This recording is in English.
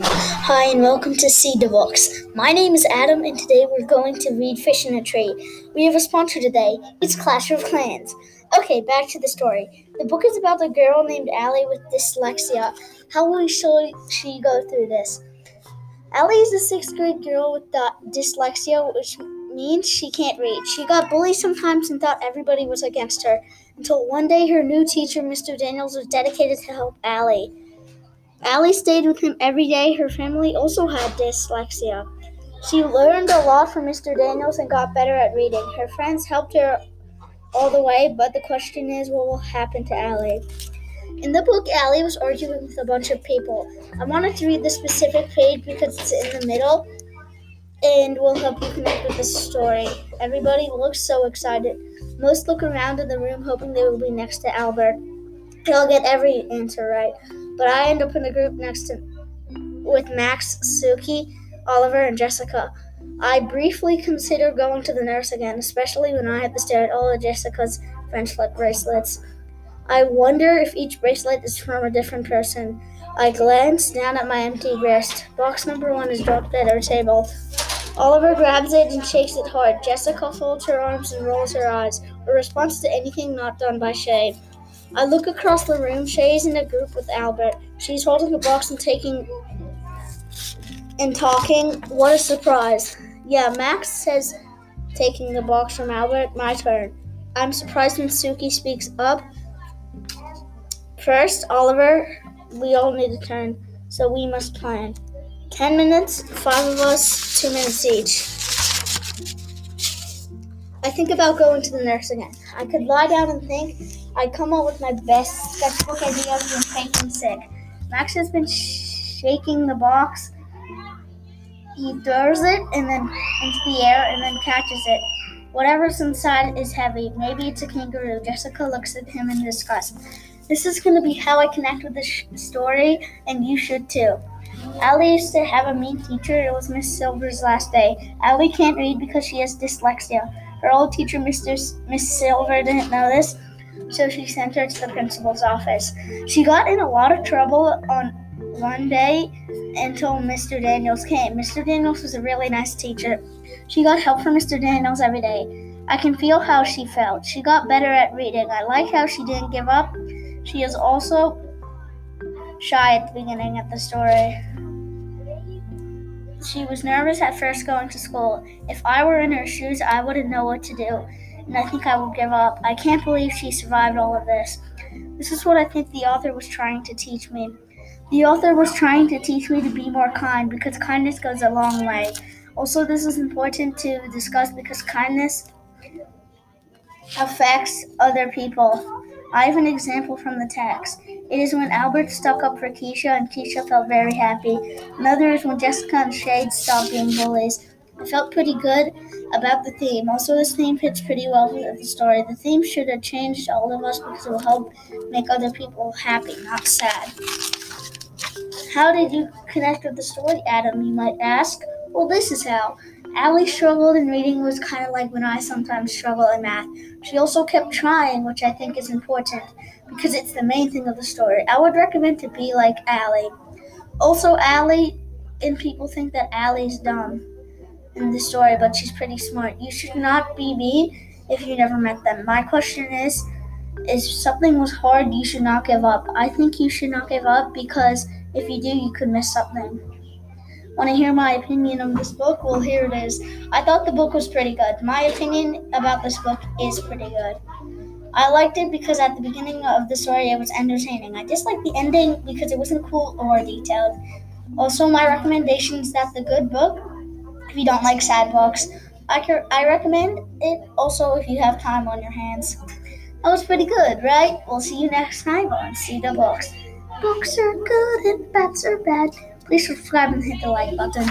Hi, and welcome to Seed the Books. My name is Adam, and today we're going to read Fish in a Tree. We have a sponsor today. It's Clash of Clans. Okay, back to the story. The book is about a girl named Allie with dyslexia. How will she go through this? Allie is a sixth grade girl with dyslexia, which means she can't read. She got bullied sometimes and thought everybody was against her, until one day her new teacher, Mr. Daniels, was dedicated to help Allie. Allie stayed with him every day. Her family also had dyslexia. She learned a lot from Mr. Daniels and got better at reading. Her friends helped her all the way, but the question is what will happen to Allie? In the book, Allie was arguing with a bunch of people. I wanted to read the specific page because it's in the middle and will help you connect with the story. Everybody looks so excited. Most look around in the room hoping they will be next to Albert. He'll get every answer right but I end up in the group next to with Max, Suki, Oliver, and Jessica. I briefly consider going to the nurse again, especially when I have to stare at all of Jessica's friendship bracelets. I wonder if each bracelet is from a different person. I glance down at my empty wrist. Box number one is dropped at our table. Oliver grabs it and shakes it hard. Jessica folds her arms and rolls her eyes, a response to anything not done by Shay. I look across the room. Shay's in a group with Albert. She's holding a box and taking and talking. What a surprise. Yeah, Max says taking the box from Albert. My turn. I'm surprised when Suki speaks up. First, Oliver, we all need a turn, so we must plan. Ten minutes, five of us, two minutes each. I think about going to the nurse again. I could lie down and think, I come up with my best sketchbook ideas when faking sick. Max has been shaking the box. He throws it and then into the air and then catches it. Whatever's inside is heavy. Maybe it's a kangaroo. Jessica looks at him in disgust. This is going to be how I connect with the sh- story, and you should too. Allie used to have a mean teacher. It was Miss Silver's last day. Allie can't read because she has dyslexia. Her old teacher, Mr. S- Miss Silver, didn't know this, so she sent her to the principal's office. She got in a lot of trouble on one day until Mr. Daniels came. Mr. Daniels was a really nice teacher. She got help from Mr. Daniels every day. I can feel how she felt. She got better at reading. I like how she didn't give up. She is also shy at the beginning of the story. She was nervous at first going to school. If I were in her shoes, I wouldn't know what to do and I think I will give up. I can't believe she survived all of this. This is what I think the author was trying to teach me. The author was trying to teach me to be more kind because kindness goes a long way. Also, this is important to discuss because kindness affects other people. I have an example from the text. It is when Albert stuck up for Keisha and Keisha felt very happy. Another is when Jessica and Shade stopped being bullies. I felt pretty good about the theme. Also, this theme fits pretty well with the story. The theme should have changed all of us because it will help make other people happy, not sad. How did you connect with the story, Adam? You might ask. Well, this is how. Allie struggled in reading was kind of like when I sometimes struggle in math. She also kept trying, which I think is important because it's the main thing of the story. I would recommend to be like Allie. Also, Allie, and people think that Allie's dumb in the story, but she's pretty smart. You should not be me if you never met them. My question is if something was hard, you should not give up. I think you should not give up because if you do, you could miss something. Want to hear my opinion on this book? Well, here it is. I thought the book was pretty good. My opinion about this book is pretty good. I liked it because at the beginning of the story it was entertaining. I disliked the ending because it wasn't cool or detailed. Also, my recommendation is that the good book you don't like sad books. I, can, I recommend it also if you have time on your hands. That was pretty good, right? We'll see you next time on See the Books. Books are good and bats are bad. Please subscribe and hit the like button.